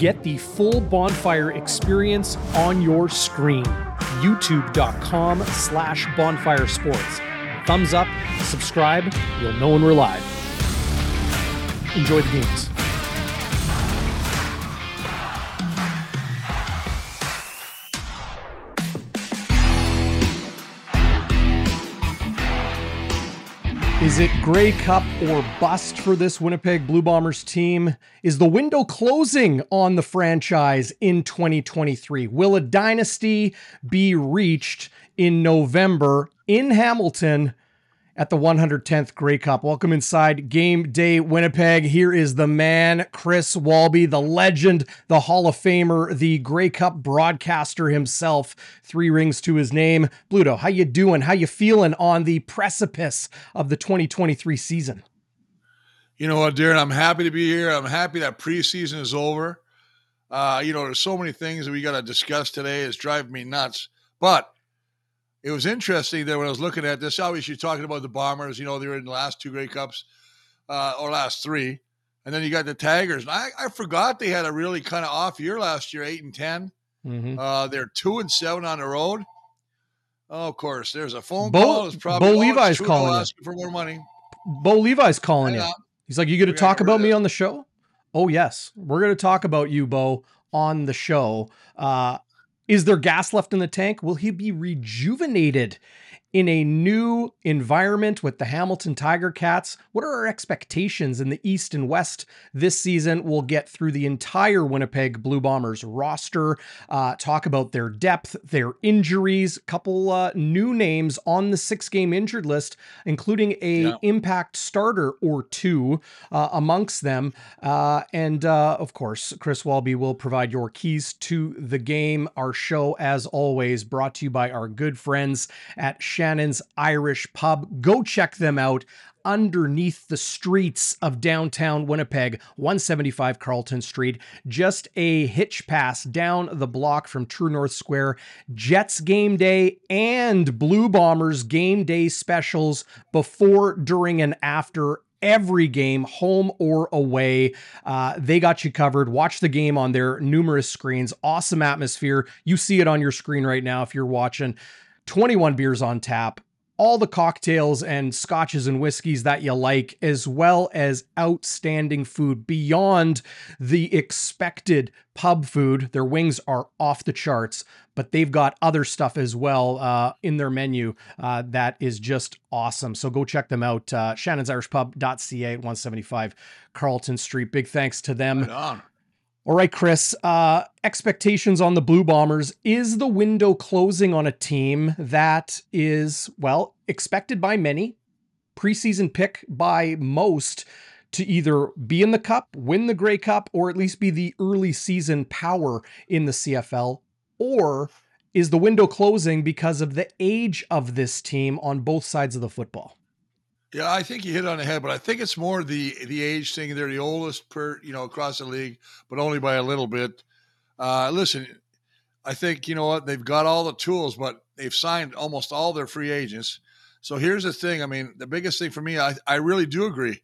Get the full bonfire experience on your screen. YouTube.com slash bonfire sports. Thumbs up, subscribe, you'll know when we're live. Enjoy the games. Is it Grey Cup or bust for this Winnipeg Blue Bombers team? Is the window closing on the franchise in 2023? Will a dynasty be reached in November in Hamilton at the 110th Grey Cup. Welcome inside Game Day Winnipeg. Here is the man, Chris Walby, the legend, the Hall of Famer, the Grey Cup broadcaster himself. Three rings to his name. Bluto, how you doing? How you feeling on the precipice of the 2023 season? You know what, Darrin? I'm happy to be here. I'm happy that preseason is over. Uh, you know, there's so many things that we got to discuss today. It's driving me nuts. But it was interesting that when I was looking at this, obviously you're talking about the Bombers, you know, they were in the last two Grey Cups uh, or last three. And then you got the Tigers. I, I forgot they had a really kind of off year last year, eight and 10. Mm-hmm. Uh, they're two and seven on the road. Oh, of course, there's a phone Bo, call. It's probably Bo Levi's calling asking for more money. Bo Levi's calling you. He's like, "You going to talk about me on the show?" Oh yes, we're going to talk about you, Bo, on the show. Uh, is there gas left in the tank? Will he be rejuvenated in a new environment with the Hamilton Tiger Cats. What are our expectations in the East and West this season? We'll get through the entire Winnipeg Blue Bombers roster, uh, talk about their depth, their injuries, a couple uh, new names on the six game injured list, including a yeah. impact starter or two uh, amongst them. Uh, and uh, of course, Chris Walby will provide your keys to the game. Our show, as always, brought to you by our good friends at Shannon's Irish Pub. Go check them out underneath the streets of downtown Winnipeg, 175 Carlton Street, just a hitch pass down the block from True North Square. Jets game day and Blue Bombers game day specials before, during, and after every game, home or away. Uh, they got you covered. Watch the game on their numerous screens. Awesome atmosphere. You see it on your screen right now if you're watching. 21 beers on tap, all the cocktails and scotches and whiskeys that you like, as well as outstanding food beyond the expected pub food. Their wings are off the charts, but they've got other stuff as well uh, in their menu uh, that is just awesome. So go check them out. Uh, Shannon's Irish Pub.ca 175 Carlton Street. Big thanks to them. Right all right, Chris. Uh, expectations on the Blue Bombers. Is the window closing on a team that is, well, expected by many, preseason pick by most to either be in the cup, win the Grey Cup, or at least be the early season power in the CFL? Or is the window closing because of the age of this team on both sides of the football? Yeah, I think you hit on the head, but I think it's more the the age thing. They're the oldest per you know across the league, but only by a little bit. Uh, listen, I think you know what they've got all the tools, but they've signed almost all their free agents. So here's the thing. I mean, the biggest thing for me, I, I really do agree.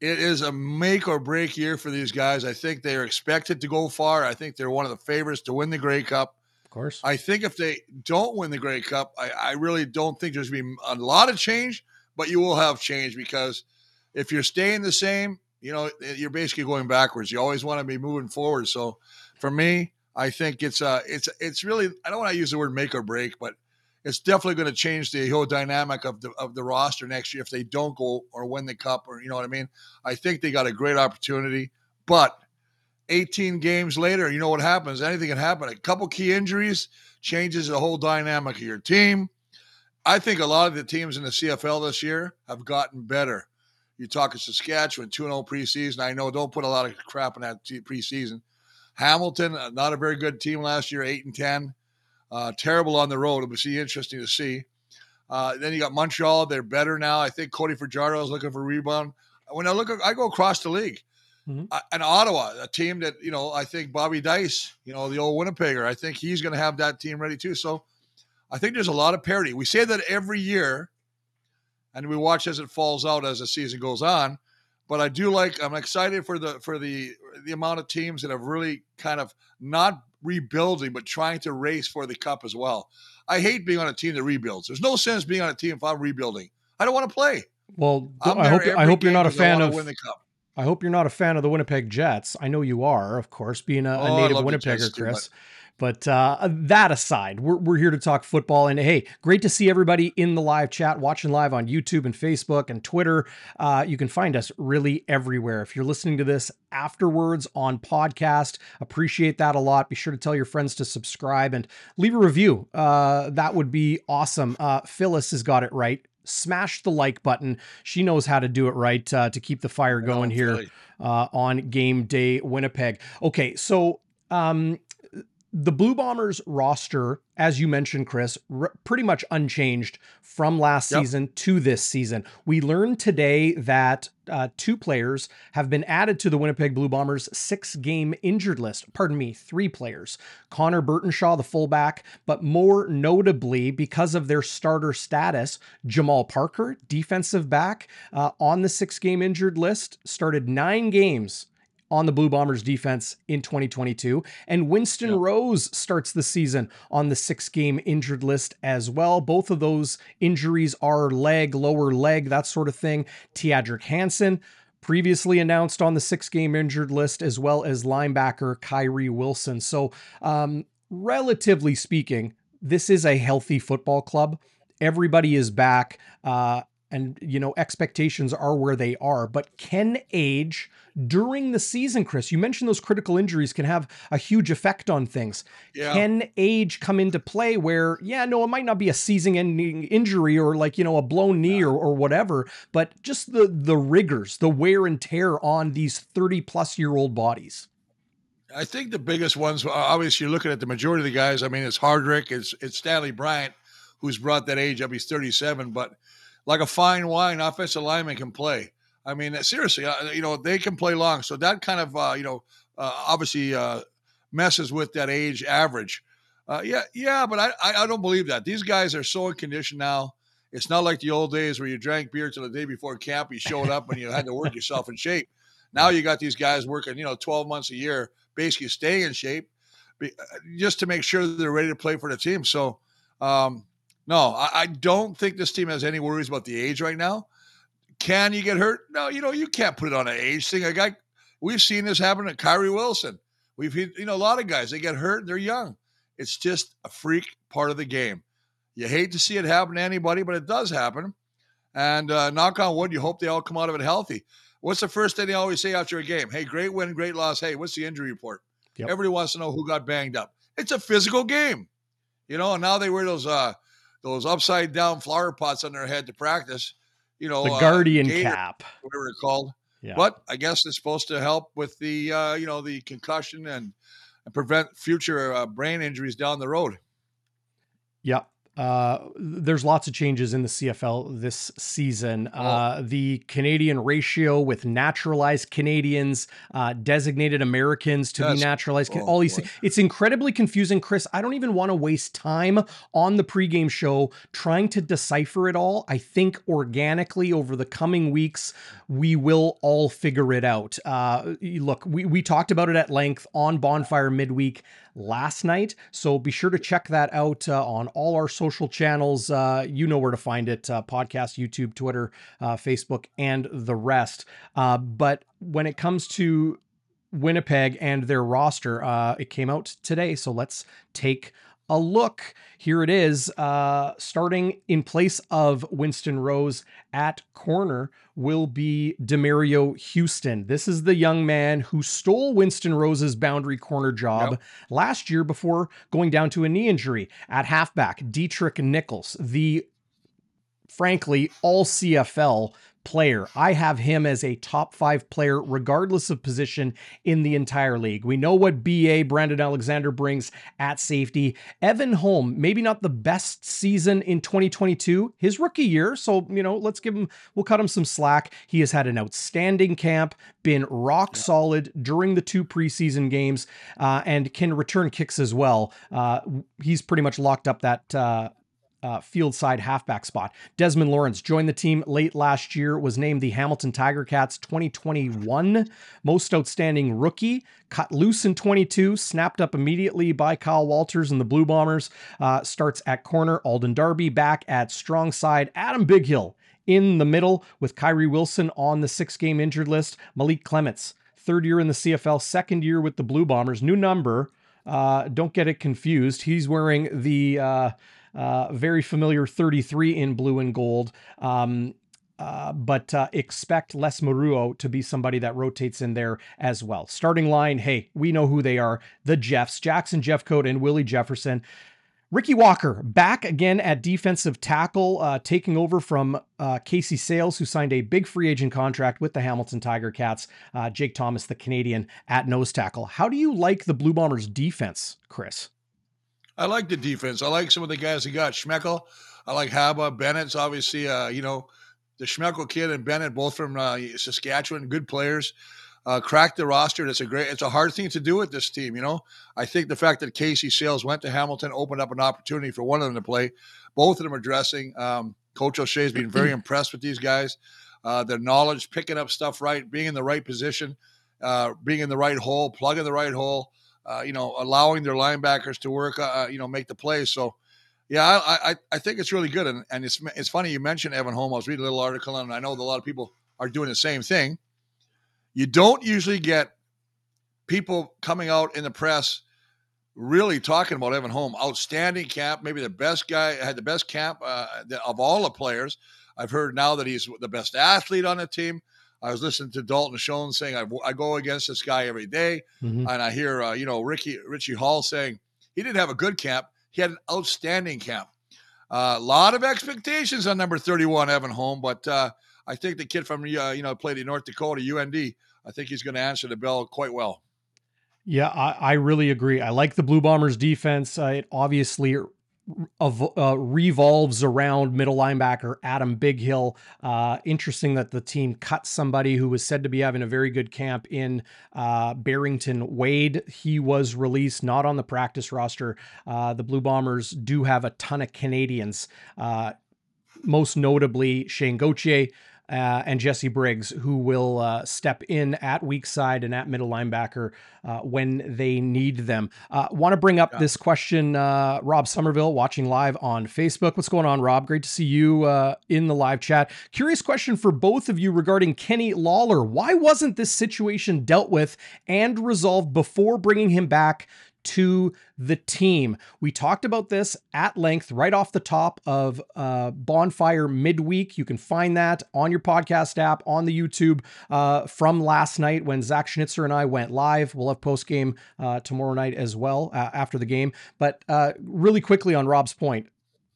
It is a make or break year for these guys. I think they are expected to go far. I think they're one of the favorites to win the Grey Cup. Of course. I think if they don't win the Grey Cup, I, I really don't think there's going to be a lot of change but you will have change because if you're staying the same, you know, you're basically going backwards. You always want to be moving forward. So for me, I think it's uh it's it's really I don't want to use the word make or break, but it's definitely going to change the whole dynamic of the of the roster next year if they don't go or win the cup or you know what I mean. I think they got a great opportunity, but 18 games later, you know what happens? Anything can happen. A couple key injuries changes the whole dynamic of your team. I think a lot of the teams in the CFL this year have gotten better. You talk of Saskatchewan, 2 0 preseason. I know don't put a lot of crap in that preseason. Hamilton, uh, not a very good team last year, 8 and 10. Uh, terrible on the road. It would be interesting to see. Uh, then you got Montreal. They're better now. I think Cody Fajardo is looking for rebound. When I look, I go across the league. Mm-hmm. Uh, and Ottawa, a team that, you know, I think Bobby Dyce, you know, the old Winnipegger, I think he's going to have that team ready too. So I think there's a lot of parity. We say that every year, and we watch as it falls out as the season goes on. but I do like. I'm excited for the for the the amount of teams that have really kind of not rebuilding, but trying to race for the cup as well. I hate being on a team that rebuilds. There's no sense being on a team if I'm rebuilding. I don't want to play. Well, I'm hope I hope you're not a fan of. I hope you're not a fan of the Winnipeg Jets. I know you are, of course, being a, a oh, native Winnipegger, Chris. But uh, that aside, we're, we're here to talk football. And hey, great to see everybody in the live chat, watching live on YouTube and Facebook and Twitter. Uh, you can find us really everywhere. If you're listening to this afterwards on podcast, appreciate that a lot. Be sure to tell your friends to subscribe and leave a review. Uh, that would be awesome. Uh, Phyllis has got it right smash the like button. She knows how to do it right uh, to keep the fire going here uh, on game day Winnipeg. Okay, so um, the Blue Bombers roster, as you mentioned, Chris, r- pretty much unchanged from last yep. season to this season. We learned today that uh, two players have been added to the Winnipeg Blue Bombers six game injured list. Pardon me, three players. Connor Burtonshaw, the fullback, but more notably, because of their starter status, Jamal Parker, defensive back, uh, on the six game injured list, started nine games on the Blue Bombers defense in 2022. And Winston yep. Rose starts the season on the six game injured list as well. Both of those injuries are leg, lower leg, that sort of thing. Teadric Hansen, previously announced on the six game injured list, as well as linebacker Kyrie Wilson. So, um, relatively speaking, this is a healthy football club. Everybody is back. Uh, and you know expectations are where they are. But can age during the season chris? You mentioned those critical injuries can have a huge effect on things. Yeah. can age come into play where yeah no it might not be a season ending injury or like you know a blown knee yeah. or, or whatever but just the the rigors the wear and tear on these 30 plus year old bodies. I think the biggest ones obviously you're looking at the majority of the guys. I mean it's hardrick it's it's stanley bryant who's brought that age up. He's 37 but like a fine wine, offensive lineman can play. I mean, seriously, uh, you know, they can play long. So that kind of, uh, you know, uh, obviously uh, messes with that age average. Uh, yeah, yeah, but I, I, don't believe that. These guys are so in condition now. It's not like the old days where you drank beer till the day before camp. You showed up and you had to work yourself in shape. Now you got these guys working, you know, 12 months a year, basically staying in shape uh, just to make sure they're ready to play for the team. So, um, no, I, I don't think this team has any worries about the age right now. Can you get hurt? No, you know, you can't put it on an age thing. A guy, we've seen this happen to Kyrie Wilson. We've, you know, a lot of guys, they get hurt, and they're young. It's just a freak part of the game. You hate to see it happen to anybody, but it does happen. And uh, knock on wood, you hope they all come out of it healthy. What's the first thing they always say after a game? Hey, great win, great loss. Hey, what's the injury report? Yep. Everybody wants to know who got banged up. It's a physical game, you know. And now they wear those uh, those upside down flower pots on their head to practice. You know, the uh, guardian uh, gator, cap, whatever it's called. Yeah. But I guess it's supposed to help with the uh, you know the concussion and, and prevent future uh, brain injuries down the road. Yep. Uh, there's lots of changes in the CFL this season. Oh. Uh, the Canadian ratio with naturalized Canadians, uh, designated Americans to be naturalized, oh, all these things. It's incredibly confusing, Chris. I don't even want to waste time on the pregame show trying to decipher it all. I think organically over the coming weeks, we will all figure it out. Uh, look, we, we talked about it at length on Bonfire Midweek last night. So be sure to check that out uh, on all our social channels. Uh, you know where to find it uh, podcast, YouTube, Twitter, uh, Facebook, and the rest. Uh, but when it comes to Winnipeg and their roster, it came out today. So let's take a look. Here it is, uh, starting in place of Winston Rose at corner will be Demerio Houston. This is the young man who stole Winston Rose's boundary corner job yep. last year before going down to a knee injury at halfback. Deatrick Nichols, the frankly all CFL player. I have him as a top five player, regardless of position in the entire league. We know what BA Brandon Alexander brings at safety. Evan Holm, maybe not the best season in 2022, his rookie year. So, you know, let's give him, we'll cut him some slack. He has had an outstanding camp, been rock yeah. solid during the two preseason games, uh, and can return kicks as well. Uh, he's pretty much locked up that. Uh, uh, field side halfback spot. Desmond Lawrence joined the team late last year, was named the Hamilton Tiger Cats 2021 Most Outstanding Rookie, cut loose in 22, snapped up immediately by Kyle Walters and the Blue Bombers. Uh, starts at corner, Alden Darby back at strong side, Adam Bighill in the middle with Kyrie Wilson on the six game injured list, Malik Clements. Third year in the CFL, second year with the Blue Bombers. New number. Uh, don't get it confused. He's wearing the uh, very familiar 33 in blue and gold. Um, uh, but uh, expect Les Maruo to be somebody that rotates in there as well. Starting line, hey, we know who they are the Jeffs, Jackson Jeffcoat, and Willie Jefferson. Ricky Walker back again at defensive tackle, uh, taking over from uh, Casey Sayles, who signed a big free agent contract with the Hamilton Tiger Cats. Uh, Jake Thomas, the Canadian, at nose tackle. How do you like the Blue Bombers' defense, Chris? I like the defense. I like some of the guys he got. Schmeckel. I like Haba. Bennett's obviously, uh, you know, the Schmeckel kid and Bennett, both from uh, Saskatchewan, good players. Uh, crack the roster. It's a great. It's a hard thing to do with this team. You know, I think the fact that Casey Sayles went to Hamilton opened up an opportunity for one of them to play. Both of them are dressing. Um, Coach O'Shea's been very impressed with these guys. Uh, their knowledge, picking up stuff right, being in the right position, uh, being in the right hole, plugging the right hole uh, you know, allowing their linebackers to work, uh, uh, you know, make the plays. So, yeah, I, I, I think it's really good. And, and it's, it's funny you mentioned Evan Holm. I was reading a little article, and I know that a lot of people are doing the same thing. You don't usually get people coming out in the press really talking about Evan Holm. Outstanding camp, maybe the best guy, had the best camp uh, of all the players. I've heard now that he's the best athlete on the team. I was listening to Dalton Schoen saying I, I go against this guy every day. Mm-hmm. and I hear uh, you know Ricky Richie Hall saying he didn't have a good camp. He had an outstanding camp. A uh, lot of expectations on number 31 Evan Holm, but uh, I think the kid from uh, you know played in North Dakota UND. I think he's going to answer the bell quite well. Yeah, I, I, really agree. I like the Blue Bombers defense. Uh, it obviously uh, revolves around middle linebacker Adam Bighill. Uh, interesting that the team cut somebody who was said to be having a very good camp in uh, Barrington Wade. He was released, not on the practice roster. Uh, the Blue Bombers do have a ton of Canadians, uh, most notably Shane Gauthier uh, and Jesse Briggs, who will uh, step in at weak side and at middle linebacker uh, when they need them. Uh, Want to bring up yeah. this question, uh, Rob Somerville, watching live on Facebook. What's going on, Rob? Great to see you uh, in the live chat. Curious question for both of you regarding Kenny Lawler. Why wasn't this situation dealt with and resolved before bringing him back? To the team. We talked about this at length right off the top of uh, Bonfire midweek. You can find that on your podcast app, on the YouTube uh, from last night when Zach Schnitzer and I went live. We'll have post game uh, tomorrow night as well uh, after the game. But uh, really quickly on Rob's point,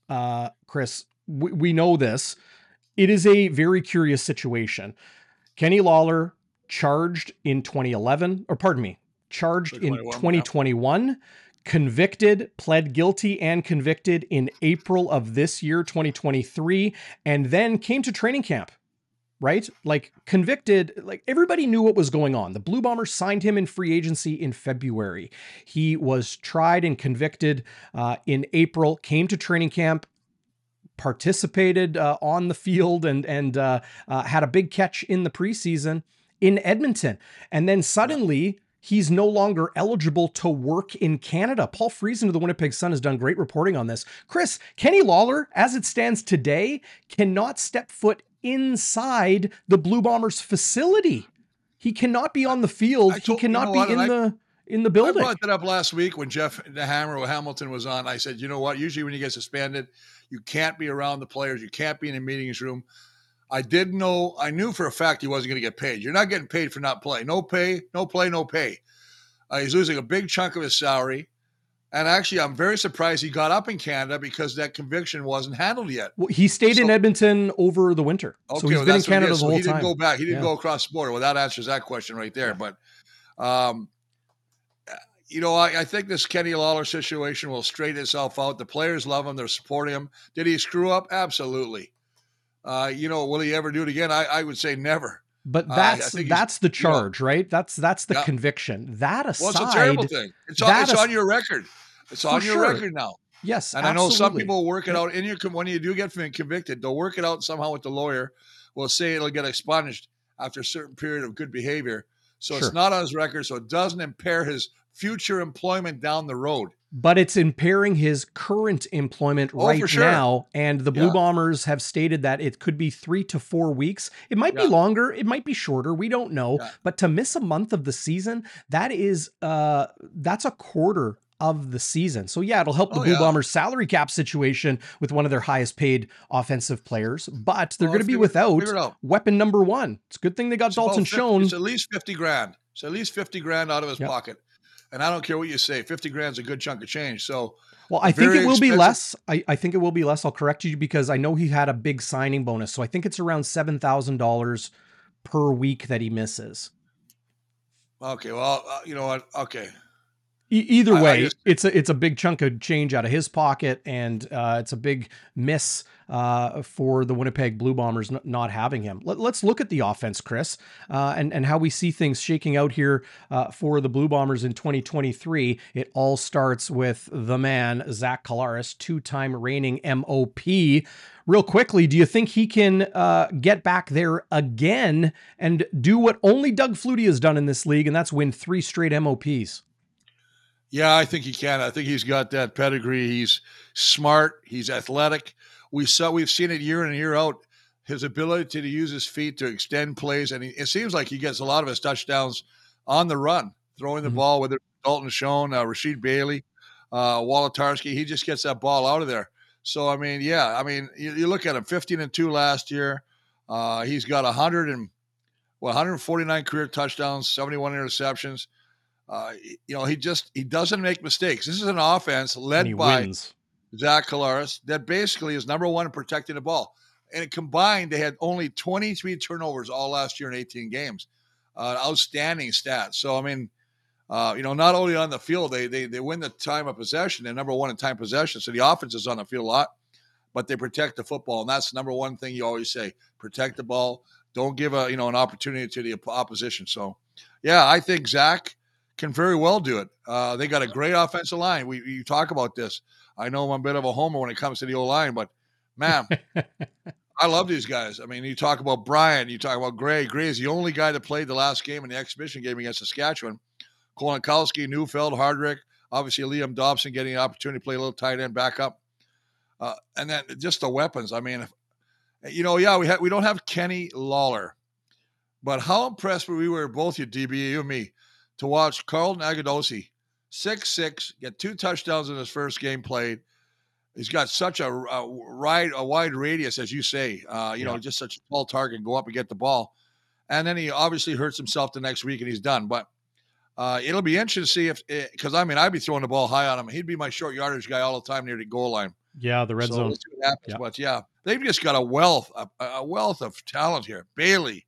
uh, Chris, we, we know this. It is a very curious situation. Kenny Lawler charged in 2011, or pardon me, charged in 2021, yeah. convicted, pled guilty, and convicted in April of this year, 2023, and then came to training camp. Right? Like convicted, like everybody knew what was going on. The Blue Bombers signed him in free agency in February. He was tried and convicted uh, in April, came to training camp, participated uh, on the field and and uh, uh, had a big catch in the preseason in Edmonton, and then suddenly he's no longer eligible to work in Canada. Paul Friesen of the Winnipeg Sun has done great reporting on this. Chris, Kenny Lawler, as it stands today, cannot step foot inside the Blue Bombers facility. He cannot be on the field. Told, he cannot you know be in I, the in the building. I brought that up last week when Jeff the Hammer Hamilton was on. I said, you know what? Usually when you get suspended, you can't be around the players. You can't be in a meetings room. I did know, I knew for a fact he wasn't going to get paid. You're not getting paid for not playing. No pay, no play, no pay. Uh, he's losing a big chunk of his salary. And actually, I'm very surprised he got up in Canada because that conviction wasn't handled yet. Well, he stayed so, in Edmonton over the winter. Okay, so he's well, been in Canada the whole he time. He didn't go back. He didn't yeah. go across the border. Well, that answers that question right there. But, um, you know, I, I, think this Kenny Lawler situation will straighten itself out. The players love him. They're supporting him. Did he screw up? Absolutely. Uh, you know, will he ever do it again? I, I would say never. But that's uh, that's the charge, you know, right? That's that's the yeah. conviction. That aside, well, it's a terrible thing. It's on, it's on your record. It's on your sure. record now. Yes, and absolutely. I know some people work it out in your when you do get convicted, they'll work it out somehow with the lawyer. Will say it'll get expunged after a certain period of good behavior. So sure. it's not on his record, so it doesn't impair his future employment down the road. But it's impairing his current employment oh, right sure. now. And the Blue yeah. Bombers have stated that it could be three to four weeks. It might yeah. be longer, it might be shorter. We don't know. Yeah. But to miss a month of the season, that is uh that's a quarter of the season. So yeah, it'll help the oh, Blue. Bombers salary cap situation with one of their highest paid offensive players, but they're well, going to be without weapon number one. It's a good thing they got it's Dalton 50, Schoen. It's at least 50 grand. It's at least 50 grand out of his pocket. And I don't care what you say, 50 grand is a good chunk of change. So well, I think it will expensive. be less. I, I think it will be less. I'll correct you because I know he had a big signing bonus. So I think it's around seven thousand dollars per week that he misses. Okay, well, uh, you know what? Okay, either way, I, I just, it's a it's a big chunk of change out of his pocket, and uh, it's a big miss uh, for the Winnipeg Blue Bombers n- not having him. Let, us look at the offense, Chris, uh, and and how we see things shaking out here uh, for the Blue Bombers in 2023. It all starts with the man Zach Collaros, two-time reigning MOP. Real quickly, do you think he can uh, get back there again and do what only Doug Flutie has done in this league, and that's win three straight MOPs? Yeah, I think he can. I think he's got that pedigree. He's smart. He's athletic. We saw we've seen it year in and year out. His ability to use his feet to extend plays, and he, it seems like he gets a lot of his touchdowns on the run, throwing the mm-hmm. ball. Whether Dalton Schoen, uh, Rasheed Bailey, uh, Wolitarsky, he just gets that ball out of there. So I mean, yeah, I mean, you, you look at him, fifteen and two last year. Uh, he's got hundred and well, 149 career touchdowns, 71 interceptions. Uh, you know, he just he doesn't make mistakes. This is an offense led by wins. Zach Collaros that basically is number one in protecting the ball. And combined, they had only 23 turnovers all last year in 18 games. Uh, outstanding stats. So I mean, uh, you know, not only on the field, they they they win the time of possession. They're number one in time possession. So the offense is on the field a lot, but they protect the football, and that's the number one thing you always say: protect the ball. Don't give a you know an opportunity to the opposition. So, yeah, I think Zach can very well do it. Uh, they got a great offensive line. We you talk about this. I know I'm a bit of a homer when it comes to the O line, but man, I love these guys. I mean, you talk about Brian, you talk about Gray. Gray is the only guy that played the last game in the exhibition game against Saskatchewan. Kolankowski, Neufeld, Hardrick, obviously Liam Dobson getting an opportunity to play a little tight end backup. Uh, and then just the weapons. I mean, you know, yeah, we have we don't have Kenny Lawler, but how impressed were we were both you, DB, you and me, to watch Carlton Agudosi, six six, get two touchdowns in his first game played. He's got such a, a wide a wide radius, as you say. Uh, you yeah. know, just such a tall target, go up and get the ball, and then he obviously hurts himself the next week and he's done. But uh, it'll be interesting to see if because eh, I mean I'd be throwing the ball high on him. He'd be my short yardage guy all the time near the goal line. Yeah, the red so zone. Yeah. But yeah, they've just got a wealth a, a wealth of talent here. Bailey,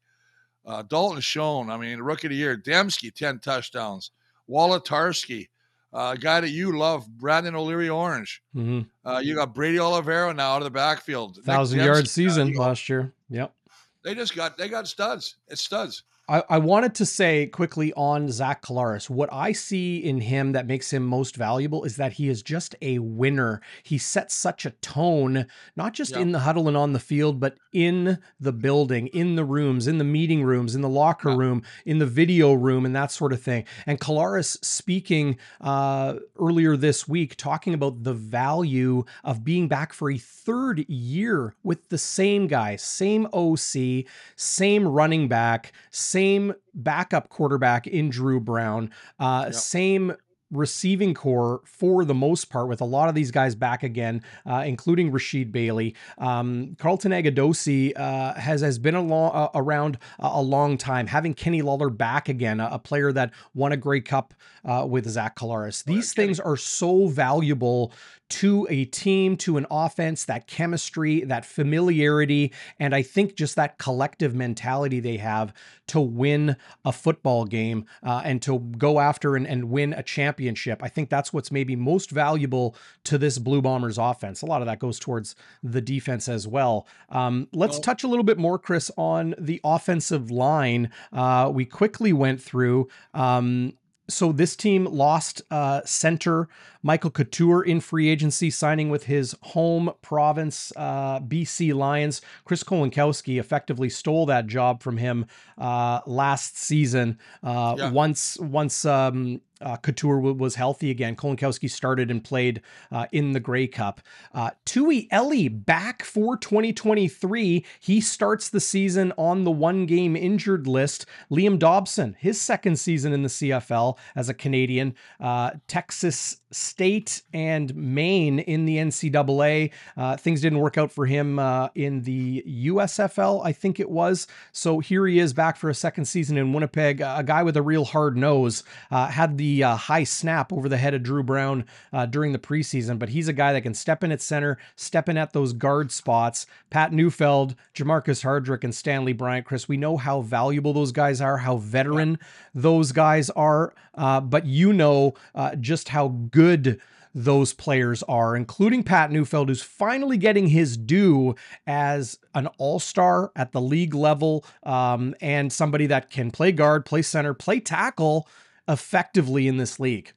uh, Dalton Schoen, I mean, rookie of the year. Demski, 10 touchdowns. Wolitarsky, uh, a guy that you love, Brendan O'Leary Orange. Mm-hmm. Uh, you got Brady Oliveira now out of the backfield. Thousand yard season last year. Yep. They just got they got studs. It's studs. I, I wanted to say quickly on Zach Collaros, what I see in him that makes him most valuable is that he is just a winner. He sets such a tone, not just yeah. in the huddle and on the field, but in the building, in the rooms, in the meeting rooms, in the locker yeah. room, in the video room, and that sort of thing. And Collaros speaking uh, earlier this week, talking about the value of being back for a third year with the same guy, same OC, same running back same backup quarterback in Drew Brown, uh, yep. same receiving core for the most part, with a lot of these guys back again, uh, including Rasheed Bailey. Um, Carlton Agudosi uh, has has been long, uh, around a long time. Having Kenny Lawler back again, a, a player that won a Grey Cup uh, with Zach Collaros. These things are so valuable to a team, to an offense, that chemistry, that familiarity, and I think just that collective mentality they have to win a football game uh, and to go after and, and win a championship. I think that's what's maybe most valuable to this Blue Bombers offense. A lot of that goes towards the defense as well. Um, let's touch a little bit more, Chris, on the offensive line. Uh, we quickly went through. Um, so this team lost uh, center Michael Couture in free agency, signing with his home province, uh, BC Lions. Chris Kolankowski effectively stole that job from him uh, last season. Uh, yeah. Once once um, uh, Couture w- was healthy again. Kolankowski started and played uh, in the Grey Cup. Uh, Tui Eli back for 2023. He starts the season on the one game injured list. Liam Dobson, his second season in the CFL as a Canadian. Uh, Texas State and Maine in the NCAA. Uh, things didn't work out for him uh, in the USFL, I think it was. So here he is back for a second season in Winnipeg. a guy with a real hard nose. Uh, had the uh, high snap over the head of Drew Brown uh, during the preseason, but he's a guy that can step in at center, step in at those guard spots. Pat Neufeld, Jermarcus Hardrick, and Stanley Bryant, Chris, we know how valuable those guys are, how veteran those guys are, uh, but you know just how good good those players are, including Pat Neufeld, who's finally getting his due as an all star at the league level um, and somebody that can play guard, play center, play tackle effectively in this league.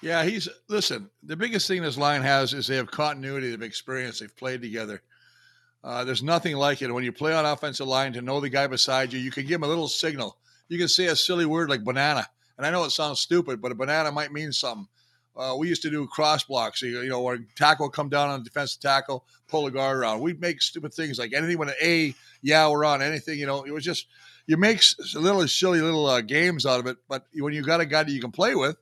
Yeah, he's listen. The biggest thing this line has is they have continuity of experience. They've played together. Uh, there's nothing like it when you play on offensive line to know the guy beside you. You can give him a little signal. You can say a silly word like banana, and I know it sounds stupid, but a banana might mean something. Uh, we used to do cross blocks, you know, where tackle come down on defensive tackle, pull the guard around. We'd make stupid things like anything with an A, yeah, we're on anything, you know, it was just, you make little silly little uh, games out of it. But when you got a guy that you can play with,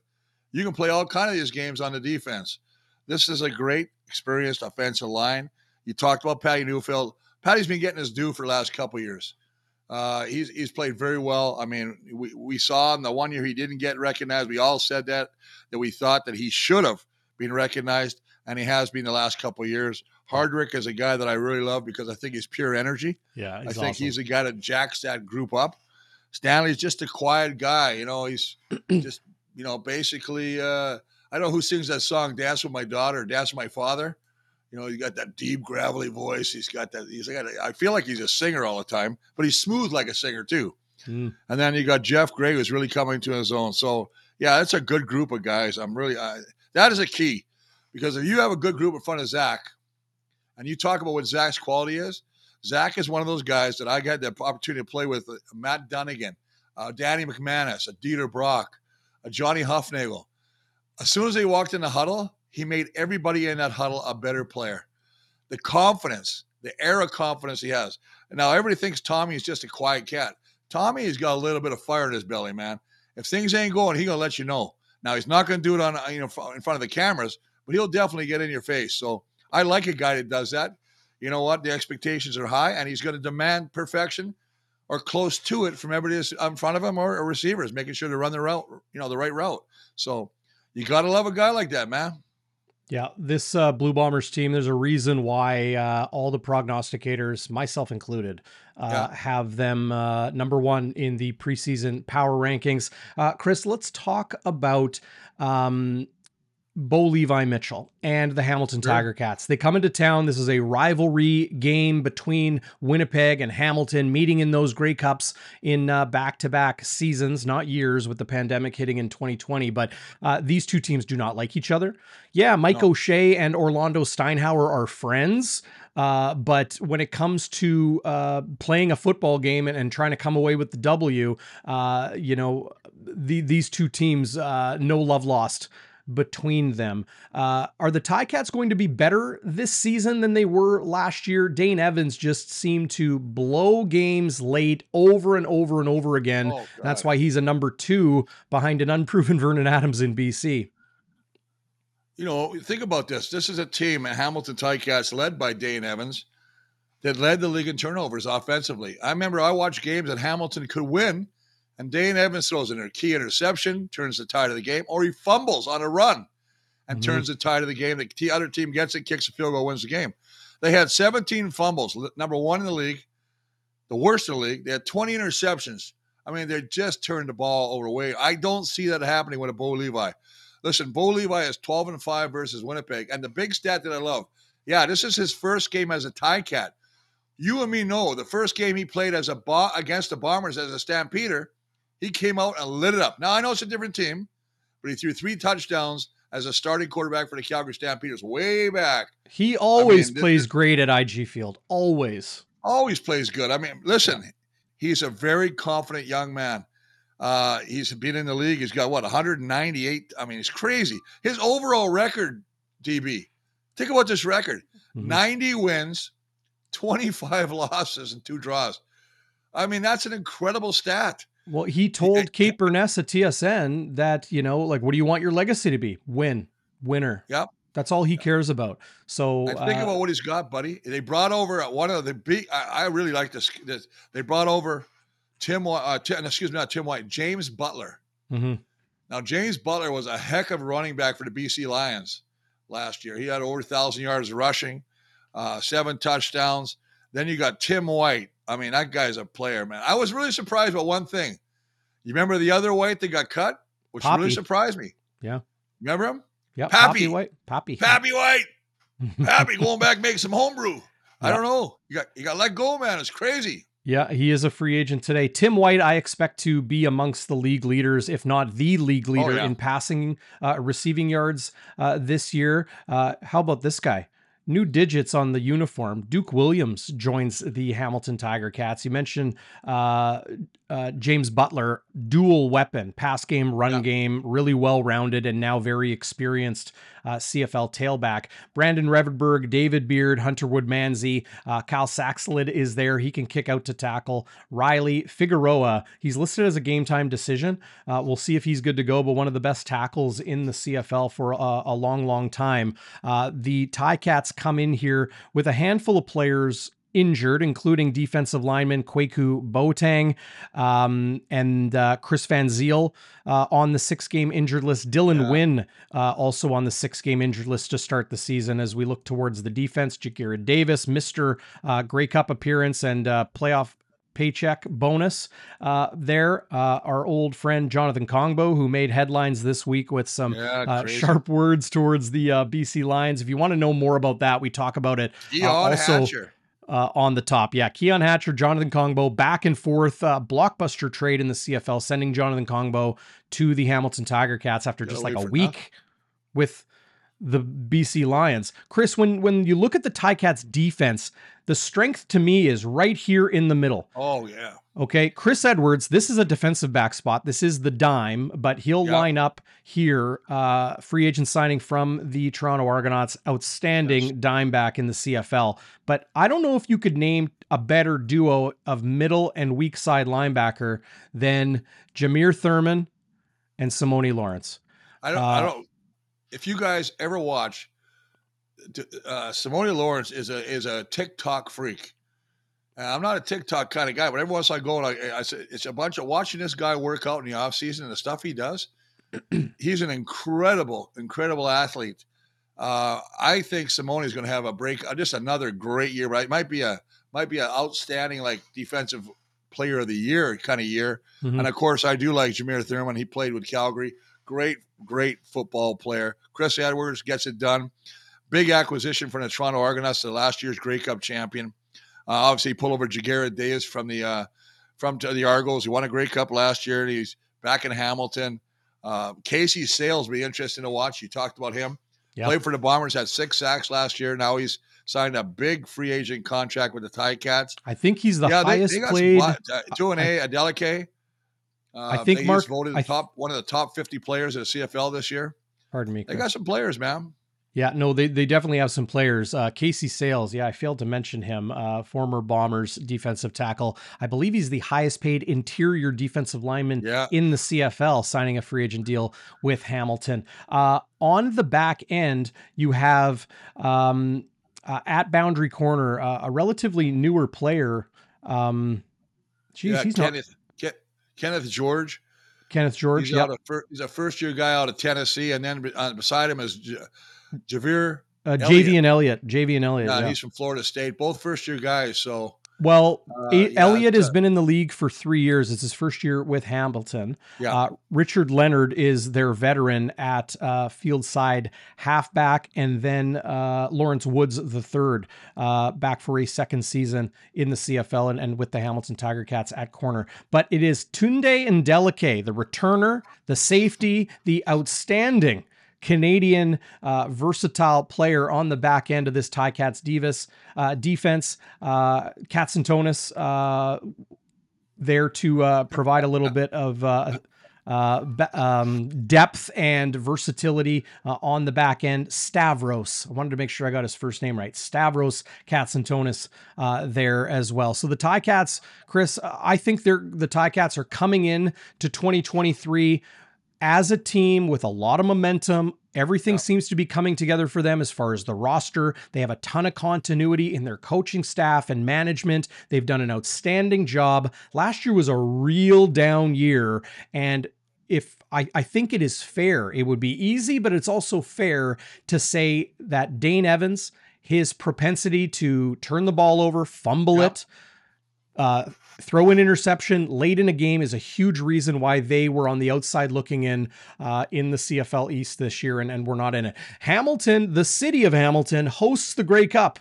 you can play all kind of these games on the defense. This is a great experienced offensive line. You talked about Patty Neufeld. Patty's been getting his due for the last couple years. Uh, he's he's played very well. I mean, we, we saw in the one year he didn't get recognized. We all said that that we thought that he should have been recognized, and he has been the last couple years. Hardrick is a guy that I really love because I think he's pure energy. Yeah, I think awesome. he's a guy that jacks that group up. Stanley's just a quiet guy. You know, he's just you know basically. Uh, I don't know who sings that song "Dance with My Daughter," "Dance with My Father." You know, he got that deep, gravelly voice. He's got that. He's got. I feel like he's a singer all the time, but he's smooth like a singer too. Mm. And then you got Geoff Gray, who's really coming to his own. So yeah, that's a good group of guys. I'm really I, that is a key because if you have a good group in front of Zach, and you talk about what Zach's quality is, Zach is one of those guys that I got the opportunity to play with. Uh, Matt Dunnigan, uh, Danny McManus, a Dieter Brock, a Johnny Hufnagel. As soon as they walked in the huddle, he made everybody in that huddle a better player. The confidence, the air of confidence he has. Now everybody thinks Tommy is just a quiet cat. Tommy has got a little bit of fire in his belly, man. If things ain't going, he gonna let you know. Now he's not gonna do it on uh, you know in front of the cameras, but he'll definitely get in your face. So I like a guy that does that. You know what? The expectations are high, and he's going to demand perfection or close to it from everybody in front of him or, or receivers, making sure to run the route, you know, the right route. So you got to love a guy like that, man. Yeah, this uh, Blue Bombers team, there's a reason why uh, all the prognosticators, myself included, uh, yeah. have them uh, number one in the preseason power rankings. Uh, Chris, let's talk about um, Bo Levi Mitchell and the Hamilton Tiger Cats. They come into town. This is a rivalry game between Winnipeg and Hamilton, meeting in those Grey Cups in back to back seasons, not years, with the pandemic hitting in 2020. But uh, these two teams do not like each other. Yeah, Mike no. O'Shea and Orlando Steinauer are friends. Uh, but when it comes to uh, playing a football game and, and, trying to come away with the W, uh, you know, the, these two teams, uh, no love lost between them. Uh, are the Ticats going to be better this season than they were last year? Dane Evans just seemed to blow games late over and over and over again. Oh, That's why he's a number two behind an unproven Vernon Adams in BC. You know, think about this. This is a team, Hamilton Ticats led by Dane Evans, that led the league in turnovers offensively. I remember I watched games that Hamilton could win – and Dane Evans throws in a key interception, turns the tide of the game, or he fumbles on a run and mm-hmm. turns the tide of the game. The other team gets it, kicks a field goal, wins the game. They had 17 fumbles, number one in the league, the worst in the league. They had 20 interceptions. I mean, they just turned the ball over away. I don't see that happening with a Bo Levi. Listen, Bo Levi is 12 and 5 versus Winnipeg. And the big stat that I love, yeah, this is his first game as a tie cat. You and me know the first game he played as a bo- against the Bombers as a Stampeder, He came out and lit it up. Now I know it's a different team, but he threw three touchdowns as a starting quarterback for the Calgary Stampeders way back. He always I mean, plays great at IG Field. Always. Always plays good. I mean, listen, he's a very confident young man. Uh, he's been in the league. He's got what 198. I mean, it's crazy. His overall record, DB. Think about this record: mm-hmm. 90 wins, 25 losses, and two draws. I mean, that's an incredible stat. Well, he told Kate Beirness at TSN that, you know, like, what do you want your legacy to be? Win, winner. Yep. That's all he cares about. So and think uh, about what he's got, buddy. They brought over one of the big. I, I really like this, this, They brought over Tim. Uh, Tim, excuse me, not Tim White. James Butler. Mm-hmm. Now James Butler was a heck of a running back for the BC Lions last year. He had over a thousand yards rushing, uh, seven touchdowns. Then you got Tim White. I mean, that guy's a player, man. I was really surprised about one thing. You remember the other White that got cut, which Poppy. really surprised me. Yeah. Remember him? Yeah. Pappy. Pappy White. Pappy. Pappy White. Pappy going back make some homebrew. I don't know. You got you got let go, man. It's crazy. Yeah, he is a free agent today. Tim White, I expect to be amongst the league leaders, if not the league oh, leader oh, yeah. in passing, uh, receiving yards uh, this year. Uh, how about this guy? New digits on the uniform. Duke Williams joins the Hamilton Tiger Cats. You mentioned uh, uh, James Butler, dual weapon, pass game, run yeah. game, really well rounded, and now very experienced uh, CFL tailback. Brandon Revenberg, David Beard, Hunter Woodmansey, uh, Kyle Saxelid is there. He can kick out to tackle. Riley Figueroa, he's listed as a game time decision. Uh, we'll see if he's good to go, but one of the best tackles in the CFL for a, a long, long time. Uh, the Cats come in here with a handful of players injured, including defensive lineman Kwaku Boateng um, and uh, Chris Van Zeyl uh, on the six game injured list. Dylan yeah. Wynn uh, also on the six game injured list to start the season as we look towards the defense. Ja'Gared Davis, Mr. Uh, Grey Cup appearance and uh, playoff paycheck bonus uh, there. Uh, our old friend Jonathan Kongbo, who made headlines this week with some yeah, uh, sharp words towards the uh, BC Lions. If you want to know more about that, we talk about it. Uh, also, Hatcher uh, on the top. Yeah, Keon Hatcher, Jonathan Kongbo, back and forth uh, blockbuster trade in the CFL, sending Jonathan Kongbo to the Hamilton Tiger Cats after just like a week with the BC Lions. Chris, when when you look at the Ticats defense, the strength to me is right here in the middle. Oh yeah. Okay, Chris Edwards. This is a defensive back spot. This is the dime, but he'll line up here. Uh, free agent signing from the Toronto Argonauts. Outstanding yes. dime back in the CFL. But I don't know if you could name a better duo of middle and weak side linebacker than Jameer Thurman and Simoni Lawrence. I don't. Uh, I don't. If you guys ever watch, uh, Simoni Lawrence is a is a TikTok freak. I'm not a TikTok kind of guy, but every once I go and I, I say it's a bunch of watching this guy work out in the off season and the stuff he does. he's an incredible, incredible athlete. Uh, I think Simoni is going to have a break, uh, just another great year. Right, might be a might be an outstanding like defensive player of the year kind of year. Mm-hmm. And of course, I do like Jameer Thurman. He played with Calgary. Great, great football player. Chris Edwards gets it done. Big acquisition from the Toronto Argonauts, the last year's Grey Cup champion. Uh, obviously, pull over Ja'Gared Davis from the uh, from the Argos. He won a Grey Cup last year. And he's back in Hamilton. Uh, Casey Sayles will be interesting to watch. You talked about him. Yep. Played for the Bombers, had six sacks last year. Now he's signed a big free agent contract with the Ticats. I think he's the yeah, highest they, they played. Some, uh, two and A, Adeleke. Uh, I think Mark voted the top one of the top fifty players at the CFL this year. Pardon me. Chris. They got some players, man. Yeah, no, they, they definitely have some players. Uh, Casey Sayles, yeah, I failed to mention him. Uh, former Bombers defensive tackle. I believe he's the highest paid interior defensive lineman yeah. in the CFL, signing a free agent deal with Hamilton. Uh, on the back end, you have um, uh, at boundary corner uh, a relatively newer player. Um, geez, yeah, he's Kenneth, not... Kenneth George. Kenneth George. He's, yep. he's a first year guy out of Tennessee, and then uh, beside him is Javier. Uh, Javien Elliott. Javien Elliott. Yeah, yeah, he's from Florida State. Both first year guys. So Well, uh, yeah, Elliott has been in the league for three years. It's his first year with Hamilton. Yeah. Uh, Richard Leonard is their veteran at uh, field side halfback, and then uh, Lawrence Woods the third, uh, back for a second season in the CFL and, and with the Hamilton Tiger Cats at corner. But it is Tunde Adeleke, the returner, the safety, the outstanding Canadian uh, versatile player on the back end of this Ticats Divas uh, defense. Uh, Katsantonis uh, there to uh, provide a little bit of uh, uh, um, depth and versatility on the back end. Stavros, I wanted to make sure I got his first name right. Stavros Cats Katsantonis uh, there as well. So the Ticats, Chris, I think they're the Ticats are coming in to 2023 as a team with a lot of momentum. Everything seems to be coming together for them as far as the roster. They have a ton of continuity in their coaching staff and management. They've done an outstanding job. Last year was a real down year. And if I, I think it is fair, it would be easy, but it's also fair to say that Dane Evans, his propensity to turn the ball over, fumble yep. it, uh, throw an interception late in a game is a huge reason why they were on the outside looking in uh, in the CFL East this year, and, and we're not in it. Hamilton, the city of Hamilton, hosts the Grey Cup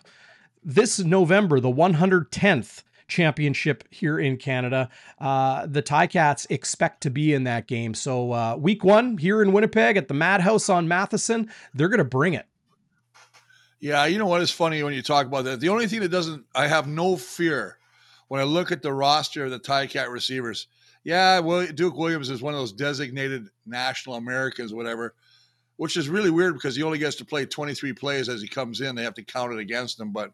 this November, the 110th championship here in Canada. Uh, the Ticats expect to be in that game. So, uh, week one here in Winnipeg at the Madhouse on Matheson, they're going to bring it. Yeah, you know what is funny when you talk about that? The only thing that doesn't, I have no fear when I look at the roster of the Ticat receivers, yeah, Duke Williams is one of those designated national Americans, whatever, which is really weird because he only gets to play 23 plays as he comes in. They have to count it against him, but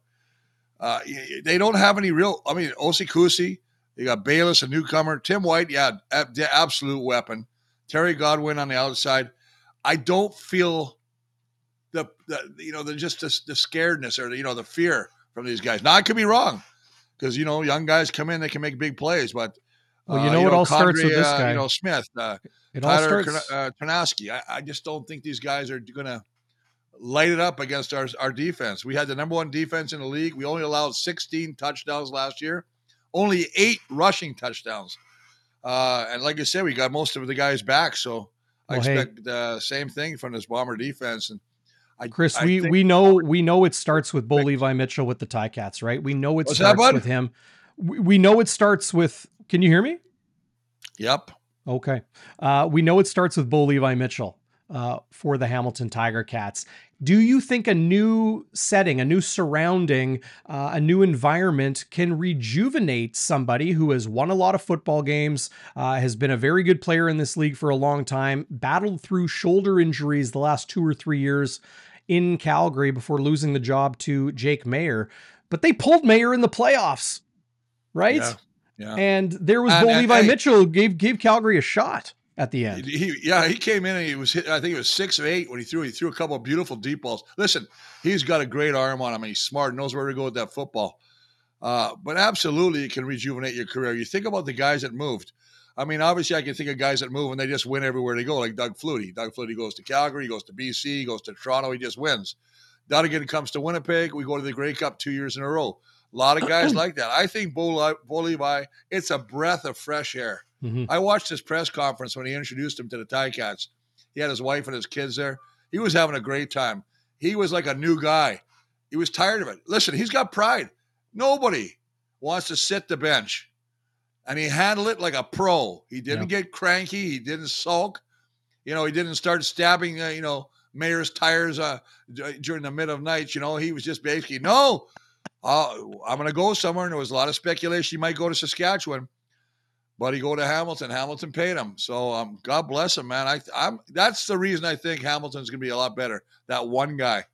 uh, they don't have any real. I mean, Osi Kusi, they got Bayless, a newcomer. Tim White, yeah, absolute weapon. Terry Godwin on the outside. I don't feel the, the you know the just the, the scaredness or the, you know the fear from these guys. Now I could be wrong because you know young guys come in, they can make big plays. But well, you know uh, what you know, all starts with this guy. Uh, you know Smith, uh, it Tyler all starts... uh, I, I, just don't think these guys are going to light it up against our our defense. We had the number one defense in the league. We only allowed 16 touchdowns last year, only eight rushing touchdowns. Uh, and like I said, we got most of the guys back, so well, I expect hey. the same thing from this Bomber defense. And I, Chris, I we we know we know it starts with Bo Levi Mitchell with the Ticats, right? We know it starts that, with him. We, we know it starts with. Can you hear me? Yep. Okay. Uh, we know it starts with Bo Levi Mitchell uh, for the Hamilton Tiger Cats. Do you think a new setting, a new surrounding, uh, a new environment can rejuvenate somebody who has won a lot of football games, uh, has been a very good player in this league for a long time, battled through shoulder injuries the last two or three years in Calgary before losing the job to Jake Maier. But they pulled Maier in the playoffs, right? Yeah. yeah. And there was Bo Levi Mitchell gave gave Calgary a shot at the end. He, yeah, he came in and he was hit. I think it was six of eight when he threw. He threw a couple of beautiful deep balls. Listen, he's got a great arm on him. He's smart, knows where to go with that football. Uh, but absolutely, it can rejuvenate your career. You think about the guys that moved. I mean, obviously, I can think of guys that move and they just win everywhere they go, like Doug Flutie. Doug Flutie goes to Calgary, he goes to BC, he goes to Toronto, he just wins. Dunigan comes to Winnipeg. We go to the Grey Cup two years in a row. A lot of guys like that. I think Bo, Bo Levi, it's a breath of fresh air. Mm-hmm. I watched his press conference when he introduced him to the Ticats. He had his wife and his kids there. He was having a great time. He was like a new guy. He was tired of it. Listen, he's got pride. Nobody wants to sit the bench. And he handled it like a pro. He didn't yeah. get cranky. He didn't sulk. You know, he didn't start stabbing, uh, you know, Maier's tires uh, during the mid of night. You know, he was just basically, no, uh, I'm going to go somewhere. And there was a lot of speculation he might go to Saskatchewan but he go to Hamilton. Hamilton paid him, so um, God bless him, man. I, I'm that's the reason I think Hamilton's going to be a lot better. That one guy.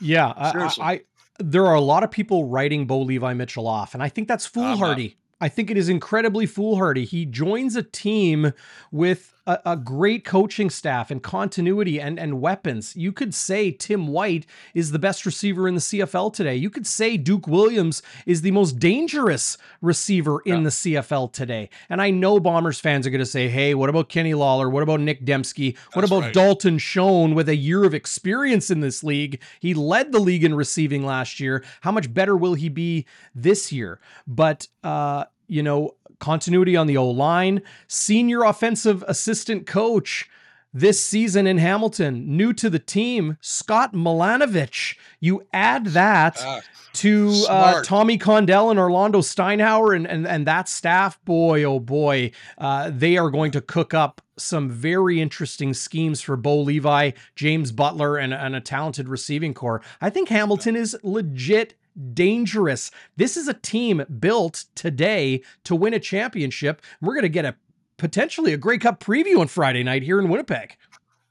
Yeah, I, I, there are a lot of people writing Bo Levi Mitchell off, and I think that's foolhardy. I think it is incredibly foolhardy. He joins a team with a, a, great coaching staff and continuity and, and weapons. You could say Tim White is the best receiver in the CFL today. You could say Duke Williams is the most dangerous receiver in yeah. the CFL today. And I know Bombers fans are going to say, hey, what about Kenny Lawler? What about Nick Demski? What That's about right. Dalton Schoen with a year of experience in this league? He led the league in receiving last year. How much better will he be this year? But, uh, you know, continuity on the O line, senior offensive assistant coach this season in Hamilton, new to the team, Scott Milanovich. You add that ah, to uh, Tommy Condell and Orlondo Steinauer and, and, and that staff, boy, oh boy, uh, they are going to cook up some very interesting schemes for Bo Levi, James Butler, and, and a talented receiving core. I think Hamilton is legit dangerous. This is a team built today to win a championship. We're going to get a potentially a Grey Cup preview on Friday night here in Winnipeg.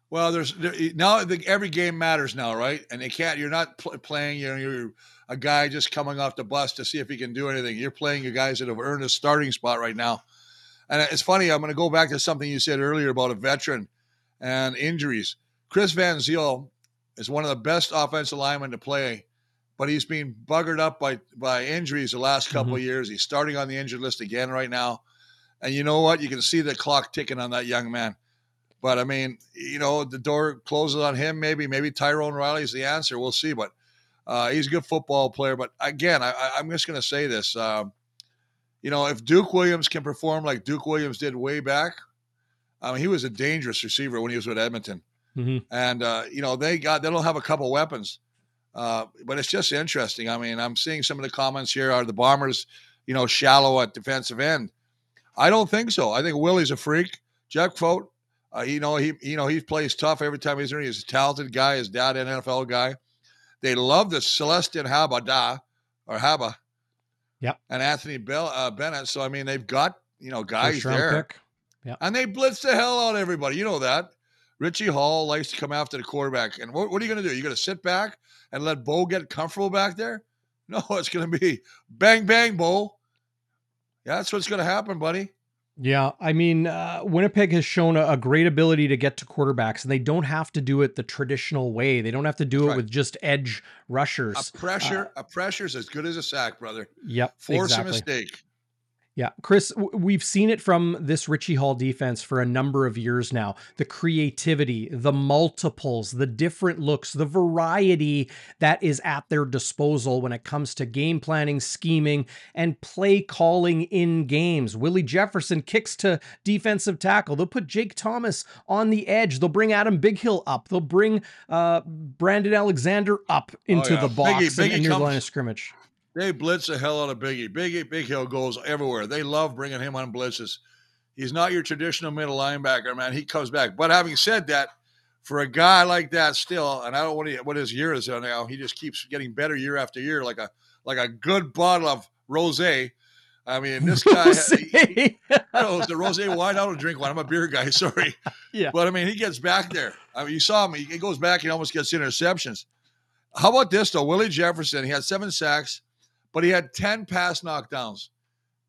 Well, there's now the, every game matters now, right? And they can't. You're not pl- playing. You know, you're a guy just coming off the bus to see if he can do anything. You're playing your guys that have earned a starting spot right now. And it's funny. I'm going to go back to something you said earlier about a veteran and injuries. Chris Van Zeyl is one of the best offensive linemen to play but he's been buggered up by by injuries the last couple mm-hmm. of years. He's starting on the injured list again right now. And you know what? You can see the clock ticking on that young man. But I mean, you know, the door closes on him. Maybe, maybe Tyrone Riley is the answer. We'll see. But uh, he's a good football player. But again, I, am just going to say this. Um, you know, if Duke Williams can perform like Duke Williams did way back, I mean, he was a dangerous receiver when he was with Edmonton. Mm-hmm. And uh, you know, they got they don't have a couple weapons. Uh, but it's just interesting. I mean, I'm seeing some of the comments here. Are the Bombers, you know, shallow at defensive end? I don't think so. I think Willie's a freak. Jeffcoat, uh, you know, he you know he plays tough every time he's in. He's a talented guy. His dad, an NFL guy. They love the Celestin Habada or Haba. Yep. And Anthony Bell, uh, Bennett. So I mean, they've got you know guys there. Yeah. And they blitz the hell out of everybody. You know that. Richie Hall likes to come after the quarterback. And what, what are you going to do? You're going to sit back and let Bo get comfortable back there? No, it's going to be bang, bang, Bo. Yeah, that's what's going to happen, buddy. Yeah, I mean, uh, Winnipeg has shown a, a, great ability to get to quarterbacks, and they don't have to do it the traditional way. They don't have to do it with just edge rushers. A pressure, uh, a pressure is as good as a sack, brother. Yep, force exactly. a mistake. Yeah, Chris, we've seen it from this Richie Hall defense for a number of years now. The creativity, the multiples, the different looks, the variety that is at their disposal when it comes to game planning, scheming, and play calling in games. Willie Jefferson kicks to defensive tackle. They'll put Jake Thomas on the edge. They'll bring Adam Bighill up. They'll bring uh, Brandon Alexander up oh, into oh, yeah. the box Biggie, Biggie and near the line of scrimmage. They blitz the hell out of Biggie. Biggie Bighill goes everywhere. They love bringing him on blitzes. He's not your traditional middle linebacker, man. He comes back. But having said that, for a guy like that, still, and I don't know what, his year is now. He just keeps getting better year after year, like a like a good bottle of rosé. I mean, this guy, he, know, the rosé wine. I don't drink wine. I'm a beer guy. Sorry. Yeah. But I mean, he gets back there. I mean, you saw him. He goes back and almost gets interceptions. How about this though? Willie Jefferson. He had seven sacks but he had 10 pass knockdowns.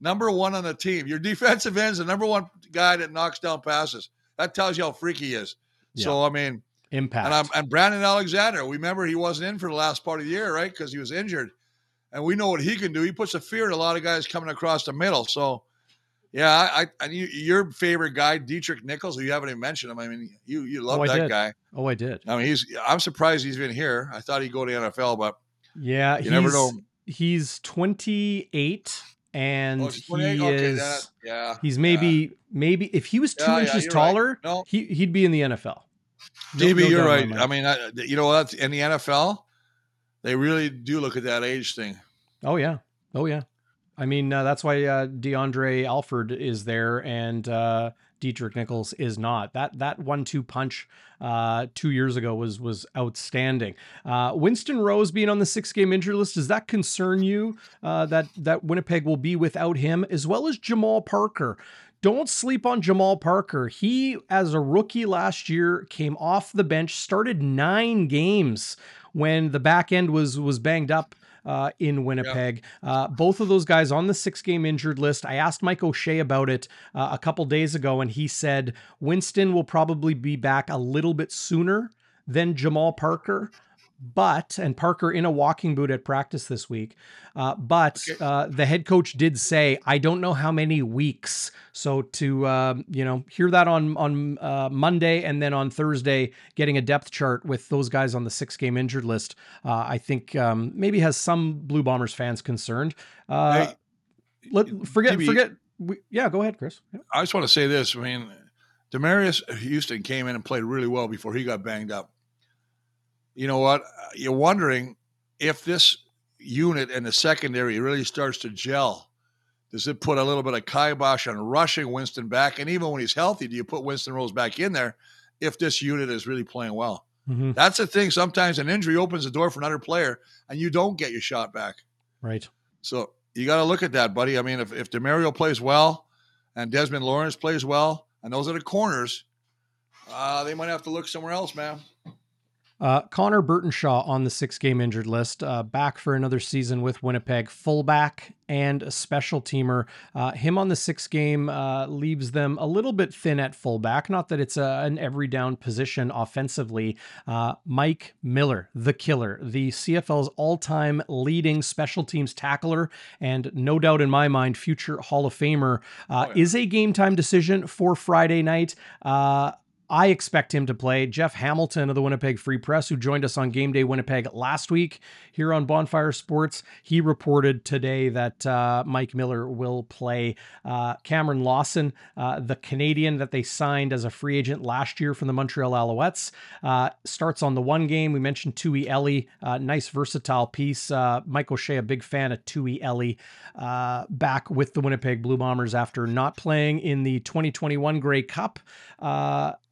Number one on the team. Your defensive end is the number one guy that knocks down passes. That tells you how freaky he is. Yeah. So, I mean, impact. And, I'm, and Brandon Alexander, we remember he wasn't in for the last part of the year, right? Because he was injured. And we know what he can do. He puts a fear in a lot of guys coming across the middle. So, yeah, I, I you, your favorite guy, Deatrick Nichols, who you haven't even mentioned him. I mean, you you love oh, that guy. Oh, I did. I mean, he's. I'm surprised he's been here. I thought he'd go to NFL, but yeah, you never know he's 28 and oh, he okay, is that, yeah he's maybe yeah. maybe if he was two yeah, inches yeah, taller right. no. he, he'd be in the nfl no, no you're right. I mean I, you know what? In the nfl they really do look at that age thing. Oh yeah. Oh yeah i mean uh, that's why uh, deandre alford is there and uh, Deatrick Nichols is not. That that one two punch uh, two years ago was was outstanding. Uh, Winston Rose being on the six game injury list does that concern you? Uh, that that Winnipeg will be without him as well as Jamal Parker. Don't sleep on Jamal Parker. He, as a rookie last year, came off the bench, started nine games when the back end was was banged up uh, in Winnipeg. Yeah. Uh, both of those guys on the six game injured list. I asked Mike O'Shea about it uh, a couple days ago, and he said Winston will probably be back a little bit sooner than Jamal Parker but and Parker in a walking boot at practice this week. Uh, but uh, the head coach did say, "I don't know how many weeks." So to uh, you know hear that on on uh, Monday and then on Thursday, getting a depth chart with those guys on the six game injured list, uh, I think um, maybe has some Blue Bombers fans concerned. Uh, hey, let forget forget. We, yeah, go ahead, Chris. Yeah. I just want to say this. I mean, Demerio Houston came in and played really well before he got banged up you know what? You're wondering if this unit and the secondary really starts to gel. Does it put a little bit of kibosh on rushing Winston back? And even when he's healthy, do you put Winston Rose back in there if this unit is really playing well? Mm-hmm. That's the thing. Sometimes an injury opens the door for another player and you don't get your shot back. Right. So you got to look at that, buddy. I mean, if, if Demerio plays well and Desmond Lawrence plays well, and those are the corners, uh, they might have to look somewhere else, man. Uh, Connor Burtonshaw on the six game injured list, uh, back for another season with Winnipeg, fullback and a special teamer. Uh, him on the six game uh, leaves them a little bit thin at fullback. Not that it's a, an every down position offensively. Uh, Mike Miller, the killer, the CFL's all time leading special teams tackler, and no doubt in my mind, future Hall of Famer, uh, oh, yeah. is a game time decision for Friday night. I expect him to play. Jeff Hamilton of the Winnipeg Free Press, who joined us on Game Day Winnipeg last week here on Bonfire Sports, he reported today that uh, Mike Miller will play. Uh, Cameron Lawson, uh, the Canadian that they signed as a free agent last year from the Montreal Alouettes, uh, starts on the one game. We mentioned Tui Eli, uh, nice versatile piece. Uh, Mike O'Shea, a big fan of Tui Eli, back with the Winnipeg Blue Bombers after not playing in the 2021 Grey Cup